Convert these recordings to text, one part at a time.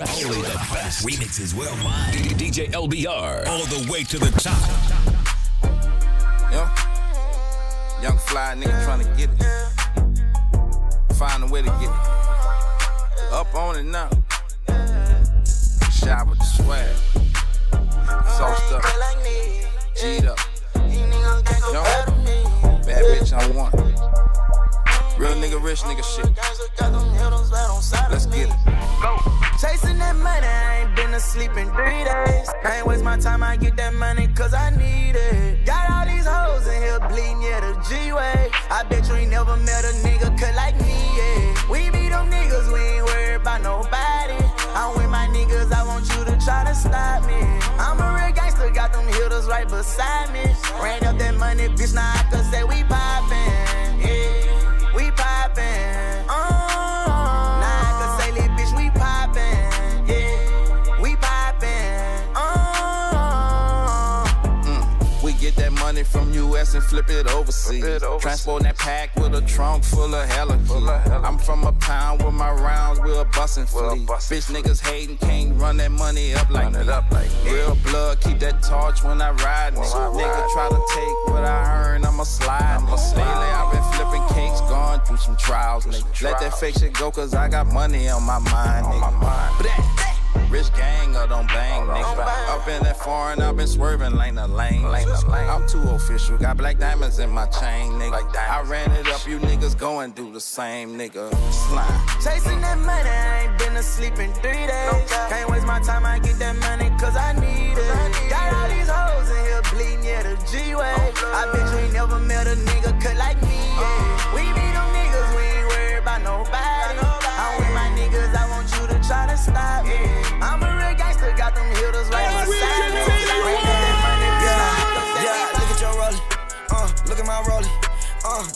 Only the best remixes worldwide. DJ LBR, all the way to the top. Yeah. Young fly nigga trying to get it. Find a way to get it. Up on it now. Shot with the swag. Sauced up. G'd up. Yo. Bad bitch on one. Real nigga, rich nigga shit. Let's get it. Go. Chasing that money, I ain't been asleep in three days. I ain't waste my time, I get that money cause I need it. Got all these hoes in here bleeding, yeah, the G-Way. I bet you ain't never met a nigga cut like me, yeah. We be them niggas, we ain't worried about nobody. I'm with my niggas, I want you to try to stop me. I'm a real gangster, got them hitters right beside me. Ran up that money, bitch, now I can say we poppin', and flip it overseas. Flip it overseas. Transporting that pack with a trunk full of hella. Full of hella I'm from a pound with my rounds, we're bustin' fleet. Bitch niggas hating, can't run that money up like it up like. Real blood, keep that torch when I ride. When I Nigga ride. try to take what I earn, I'ma slide. I'ma slide. Lately I've been flipping cakes, going through some trials. Nigga. Let that fake shit go, cause I got money on my mind, On nigga. my mind. Blah. Rich gang or don't bang, Oh, nigga. Up in that foreign, I've been swerving lane to lane. Lane to lane. I'm too official, got black diamonds in my chain, nigga. I ran it up, you niggas go and do the same, nigga. Slime. Chasing that money, I ain't been asleep in three days. Can't waste my time, I get that money cause I need it. Got all these hoes in here bleeding, yeah, the G-Way. I bet you ain't never met a nigga cut like me, yeah. We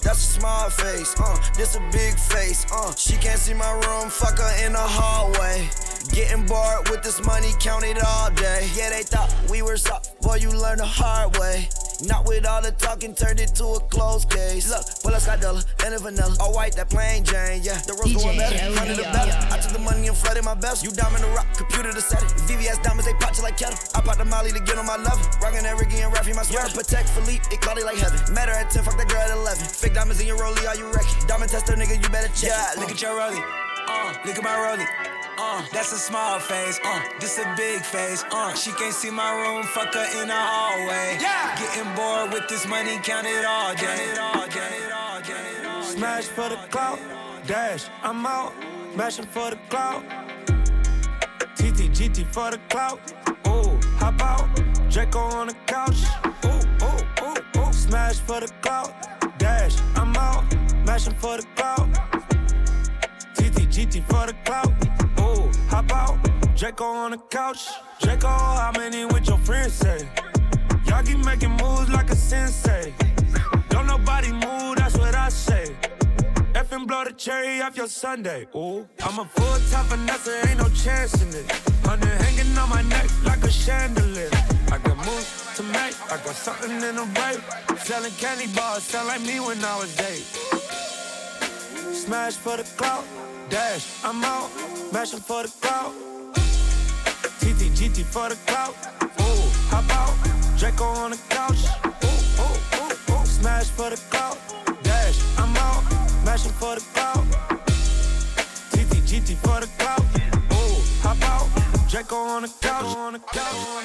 That's a small face. Uh, this a big face. Uh, she can't see my room. Fuck her in the hallway. Getting bored with this money, count it all day. Yeah, they thought we were soft. Boy, you learn the hard way. Not with all the talking, turned it to a closed case. Look, pull up Scotella and a vanilla. All white, that plain Jane, yeah. The rose going better, hundred the better. I took the money and flooded my best. You diamond the rock, computer to set it. VVS diamonds, they pop you like kettle. I pop the molly to get on my level. Rockin' that Ricky and Raffy, my sweater. Patek Philippe, it cloudy like heaven. Matter at 10, fuck that girl at 11. Fake diamonds in your rollie, are you wrecking? Diamond tester, nigga, you better check. Yeah, look at your rollie. Uh, look at my rollie. Uh, that's a small face. Uh, this a big face. Uh, she can't see my room. Fuck her in the hallway. Yeah. Getting bored with this money. Count it all. Count it all, count it all, count it all. Smash for the clout, dash, I'm out. Smashing for the clout. TT, GT for the clout. Ooh, hop out. Draco on the couch. Ooh, ooh, ooh, ooh. Smash for the clout, dash, I'm out. Smashing for the clout. TT, GT for the clout. Hop out. Draco on the couch. Draco, how many with your friends say? Y'all keep making moves like a sensei. Don't nobody move, that's what I say. Effing blow the cherry off your sundae. Ooh, I'm a full time finesse, ain't no chance in it. Honey hanging on my neck like a chandelier. I got moves to make, I got something in the way. Selling candy bars, sound like me when I was eight. Smash for the clout, dash, I'm out. Smashing for the clout. TT, GT for the clout. Ooh, hop out. Draco on the couch. Ooh, ooh, ooh, ooh. Smash for the clout. Dash, I'm out. Smashing for the clout. TT, GT for the clout. Ooh, hop out. Draco on the couch. On the couch.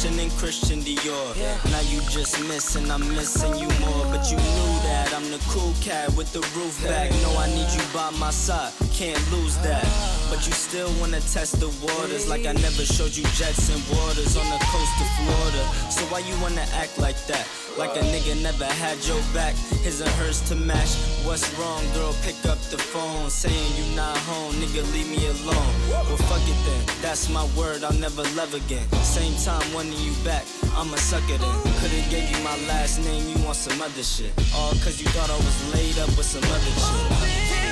Christian and Christian Dior. Now you just missing, I'm missing you more. But you knew that I'm the cool cat with the roof back. No, I need you by my side, can't lose that. Uh-huh. But you still wanna test the waters like I never showed you jets and waters on the coast of Florida. So why you wanna act like that? Like a nigga never had your back, his and hers to match. What's wrong, girl? Pick up the phone, saying you not home, nigga, leave me alone. Well, fuck it then, that's my word, I'll never love again. Same time wanting you back, I'ma a sucker then. Could've gave you my last name, you want some other shit. All cause you thought I was laid up with some other shit.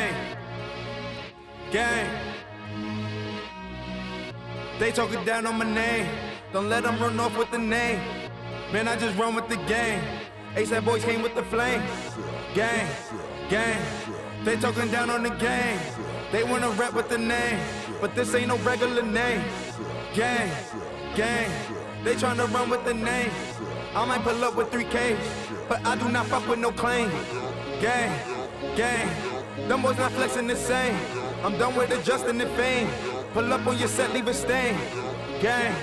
Gang. Gang. They talking down on my name. Don't let them run off with the name. Man, I just run with the game. ASAP boys came with the flame. Gang. Gang. They talking down on the game. They wanna rap with the name. But this ain't no regular name. Gang. Gang. They tryna run with the name. I might pull up with 3K, but I do not fuck with no claim. Gang, gang, them boys not flexing the same. I'm done with adjusting the fame. Pull up on your set, leave a stain. Gang,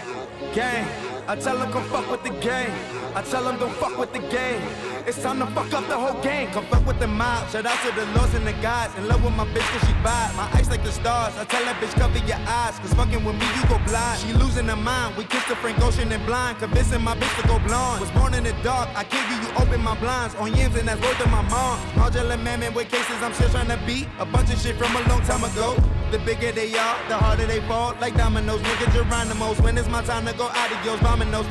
gang, I tell them come fuck with the gang. I tell them don't fuck with the game. It's time to fuck up the whole gang. Come fuck with the mob. Shout out to the lords and the gods. In love with my bitch cause she bad. My eyes like the stars. I tell that bitch cover your eyes. Cause fucking with me you go blind. She losing her mind. We kissed the Frank Ocean and blind. Convincing my bitch to go blonde. Was born in the dark. I kill you, you open my blinds. On yams and that's word to my mom. Modular mammoth with cases I'm still trying to beat. A bunch of shit from a long time ago. The bigger they are, the harder they fall. Like dominoes, nigga Geronimo's. When it's my time to go adios.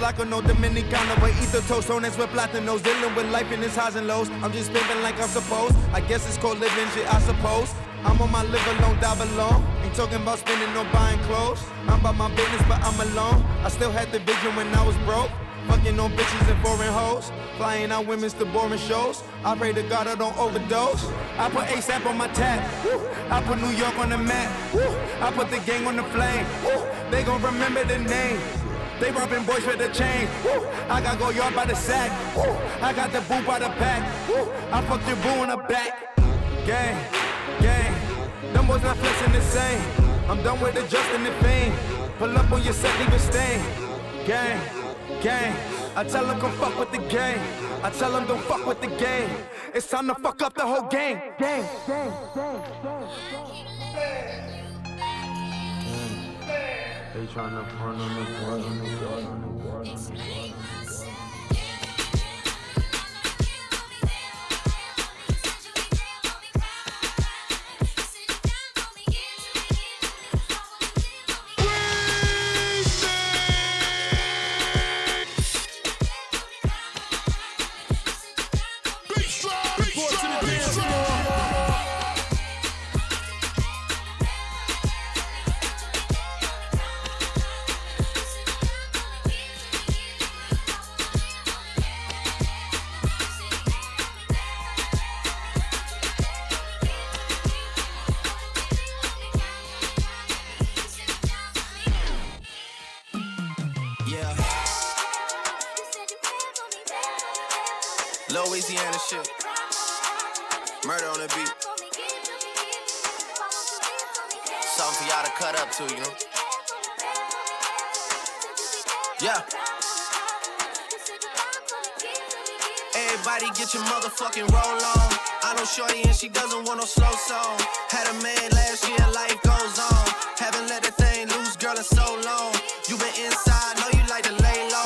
Like a no Dominicano. Way ether toast, on with platinos. Dealing with life in its highs and lows. I'm just living like I'm supposed. I guess it's called living shit, I suppose. I'm on my live alone, die alone. Ain't talking about spending or buying clothes. I'm about my business, but I'm alone. I still had the vision when I was broke. Fucking on bitches and foreign hoes. Flying out women's to boring shows. I pray to God I don't overdose. I put ASAP on my tab. I put New York on the map. I put the gang on the flame. They gon' remember the name. They robbing boys with the chain. I got go yard by the sack. I got the boo by the pack. I fucked your boo in the back. Gang, gang. Them boys not flexing the same. I'm done with adjusting the fame. Pull up on your set, leave stain. Gang, gang. I tell them come fuck with the gang. I tell them don't fuck with the game. It's time to fuck up the whole game. Gang, gang, gang, gang. They tryna run on the run on the run on the run Louisiana shit. Murder on the beat. Something for y'all to cut up to, you know? Yeah. Everybody get your motherfucking roll on. I know Shorty and she doesn't want no slow song. Had a man last year, life goes on. Haven't let the thing loose, girl, in so long. You been inside, know you like to lay low.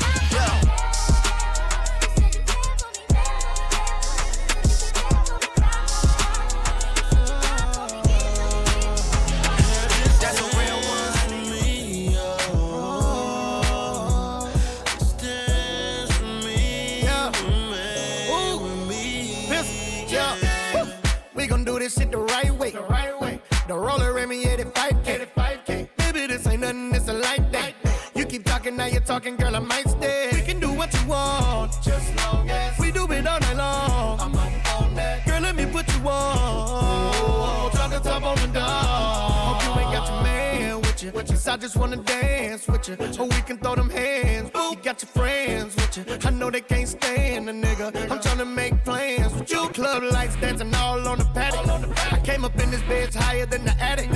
you. Or we can throw them hands. You got your friends with you. I know they can't stand a nigga. I'm tryna make plans with you. Club lights dancing all on the paddock. I came up in this bitch higher than the attic.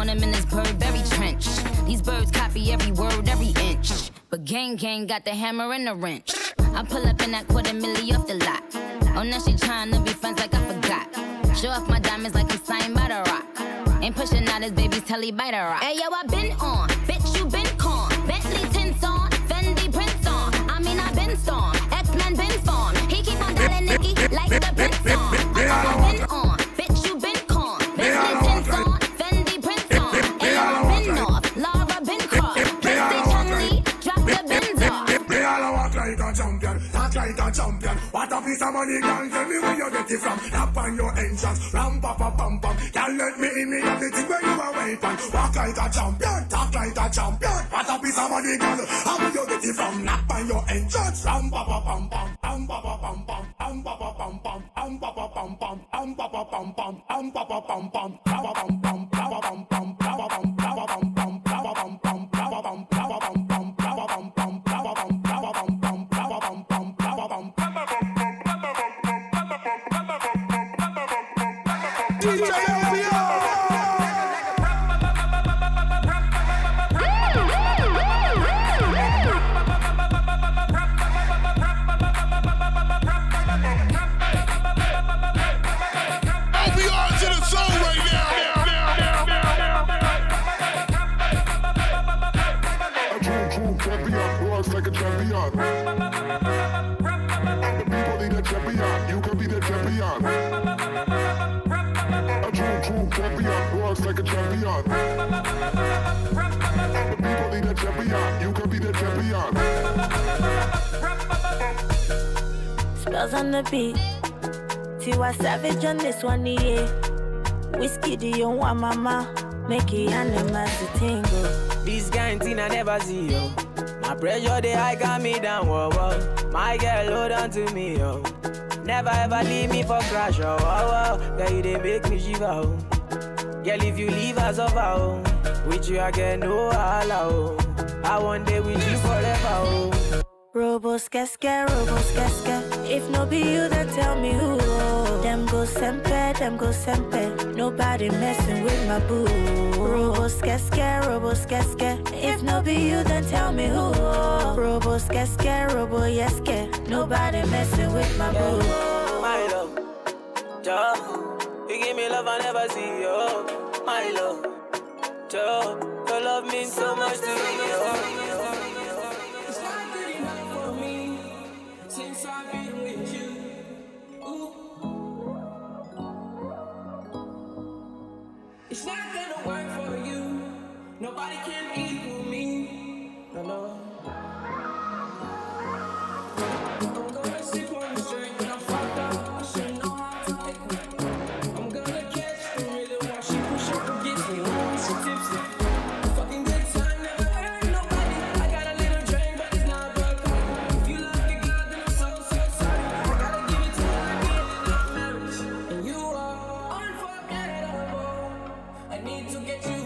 Doing him in this Burberry trench. These birds copy every word, every inch. But gang gang got the hammer and the wrench. I pull up in that quarter milli off the lot. Oh, now she tryna be friends like I forgot. Show off my diamonds like I'm signed by the rock. Ain't pushing out his baby's telly by the rock. Hey yo, I been on, bitch you been con. Bentley tints on, Fendi prints on. I mean I been storm, X-Men been formed. He keep on dialing Nicky like the prince on. I been on, a champion, talk like a champion. What a piece of money, girl. Tell me where you get it from. Tap on your entrance, ram pa pa pam pam. Girl, let me in me everything where you are waiting. Walk like a champion, talk like a champion. What a piece of money, girl. How where you get it from? Tap on your entrance, ram pa pa pam pam, pam pa pa pam pam, pam pa pa pam pam, pam pa pa pam pam, pam pa pa pam pam, pam pa pa pam pam, pam pa pam pam, pam champion, walks like a champion. The people need a champion, you can be the champion. A true, true champion, walks like a champion. The people need a champion, you can be the champion. Spells on the beat. Tiwa Savage on this one, yeah. Whiskey, do you want mama? Make it animals to tingle. This kind thing I never see, yo. My pressure, they high got me down, whoa, whoa. My girl, hold on to me, yo. Never ever leave me for crash, oh, oh, oh. Girl, you they make me shiver, oh. Girl, if you leave us over, oh. With you, I get no holla, oh. I want day with you forever, oh. Robos casca, robos. If no be you, then tell me who. Them go sempe, them go sempe. Nobody messing with my boo. Robos casca, robos. If no be you, then tell me who. Robos casca. Nobody messing with my boo. My love. You give me love I never see, yo. My love. Your love means so much to me. Oh. need to get you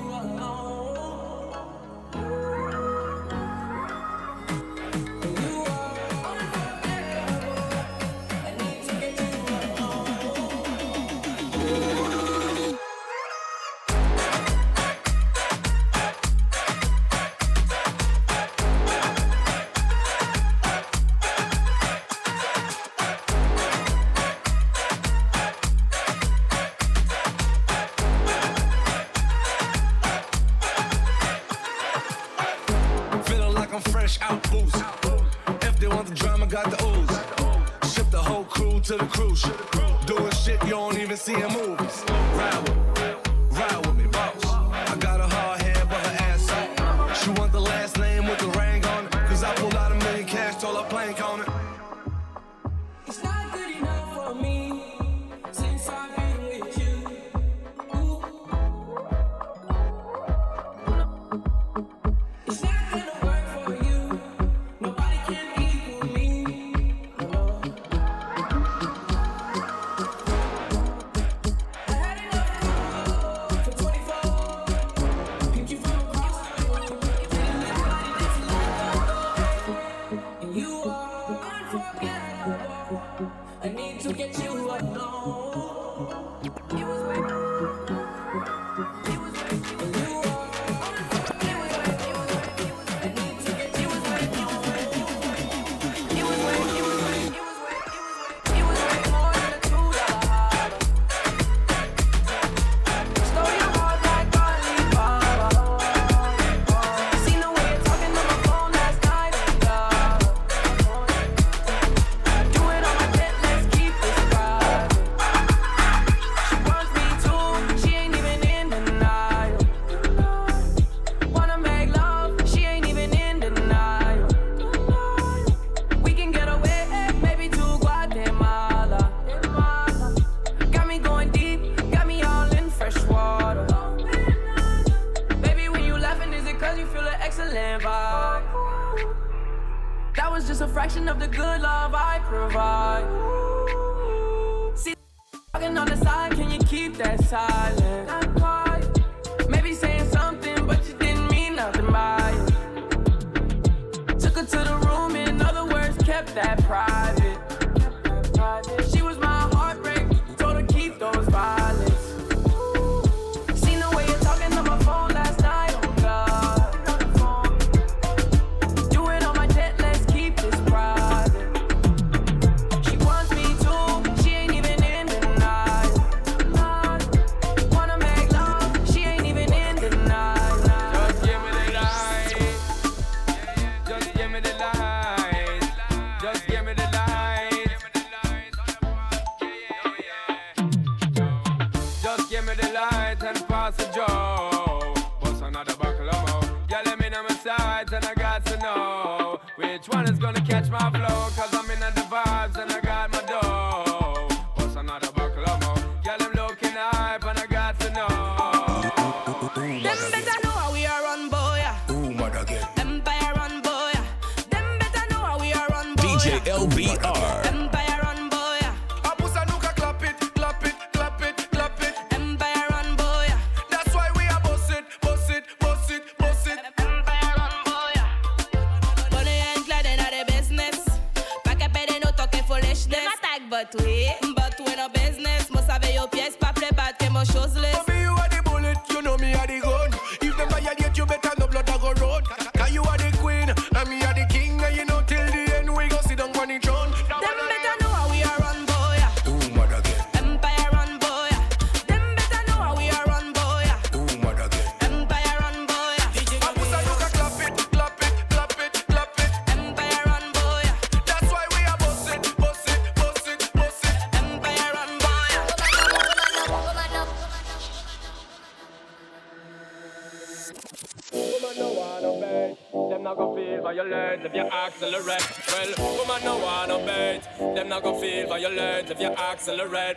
But when a business, must have your pièce, pas play bad, que mon chose.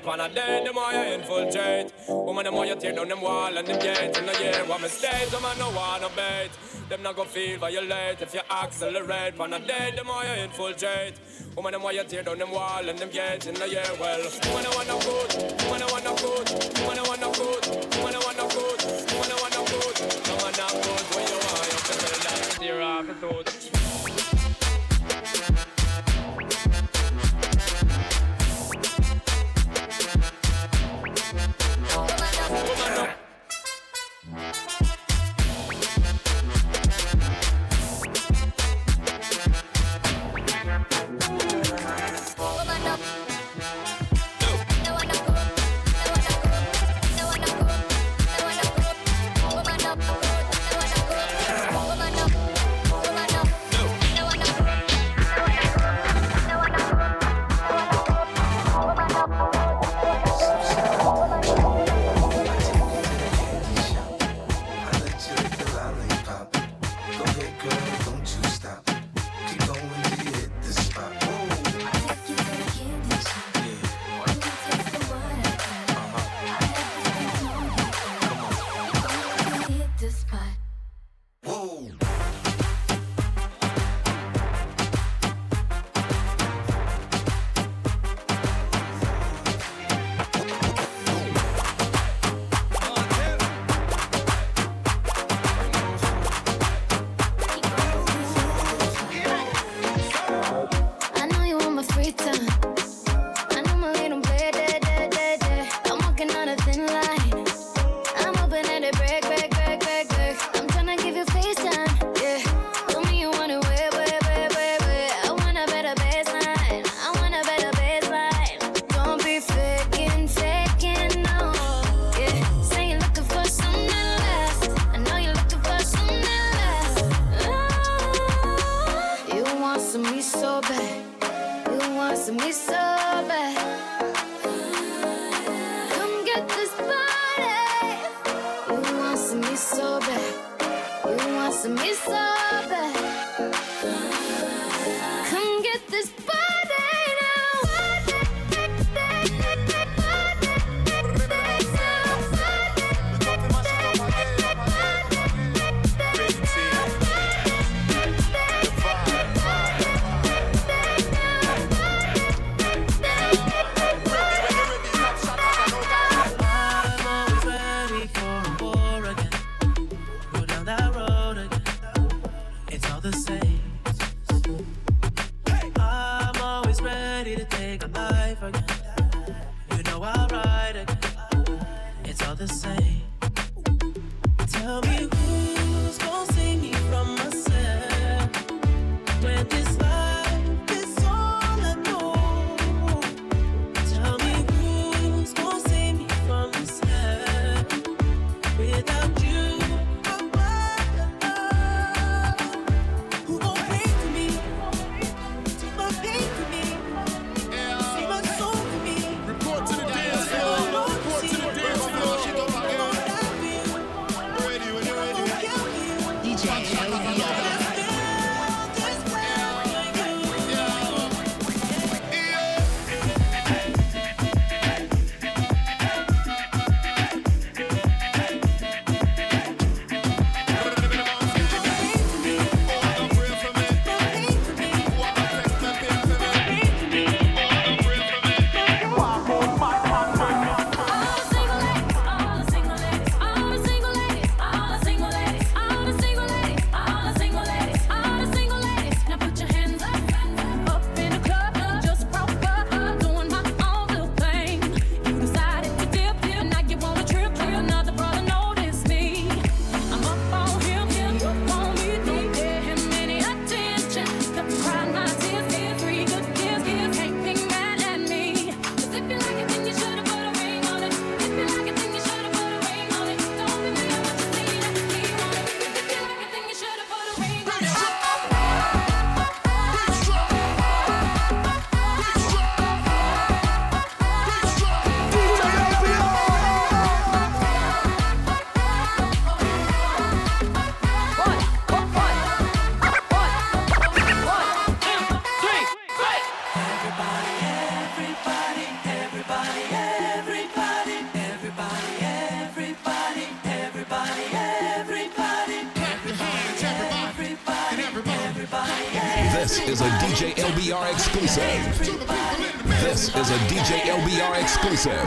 pan a day, them why you infiltrate. Woman, them why you tear down them wall and them gate. In the year, what mistakes, woman no wanna bait. Them not go feel violate if you accelerate. Pan a day, them why you infiltrate. Woman, them why you tear down them wall and them gate. In the year, well, woman, I want no good. Woman, I want no good. Woman, I want no good. Woman, I want no good. Woman, I want no good. Woman, I want good. When you want, you have to tell that. the same. This is a DJ LBR exclusive. This is a DJ LBR exclusive.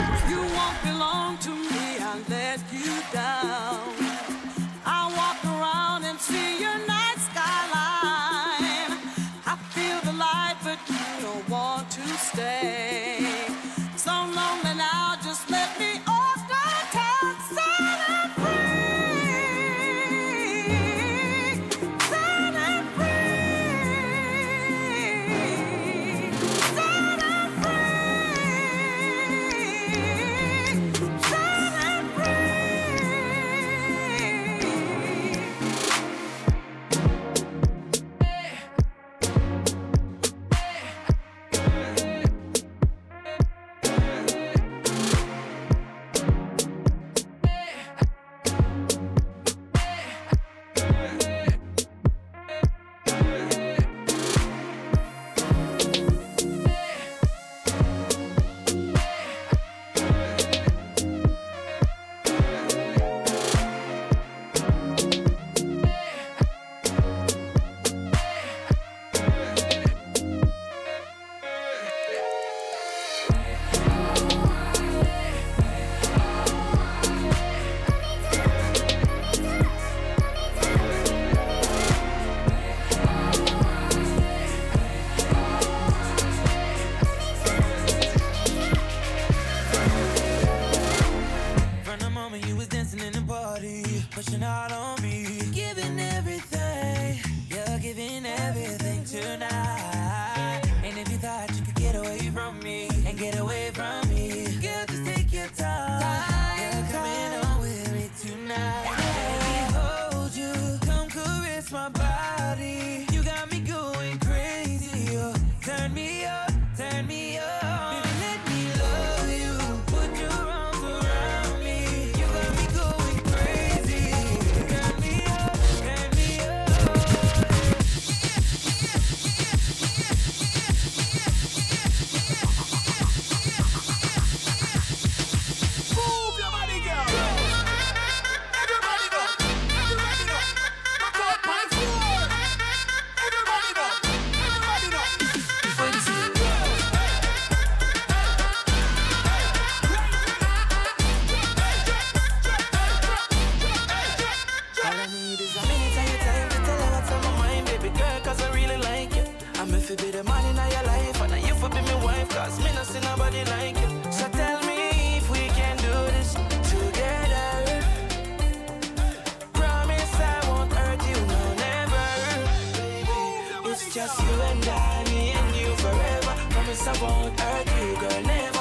everything tonight. fi be the man in your life, and you fi be my wife, cause me not see nobody like you. So tell me if we can do this together. Promise I won't hurt you, no, never. Baby, it's just you and I, me and you forever. Promise I won't hurt you, girl, never.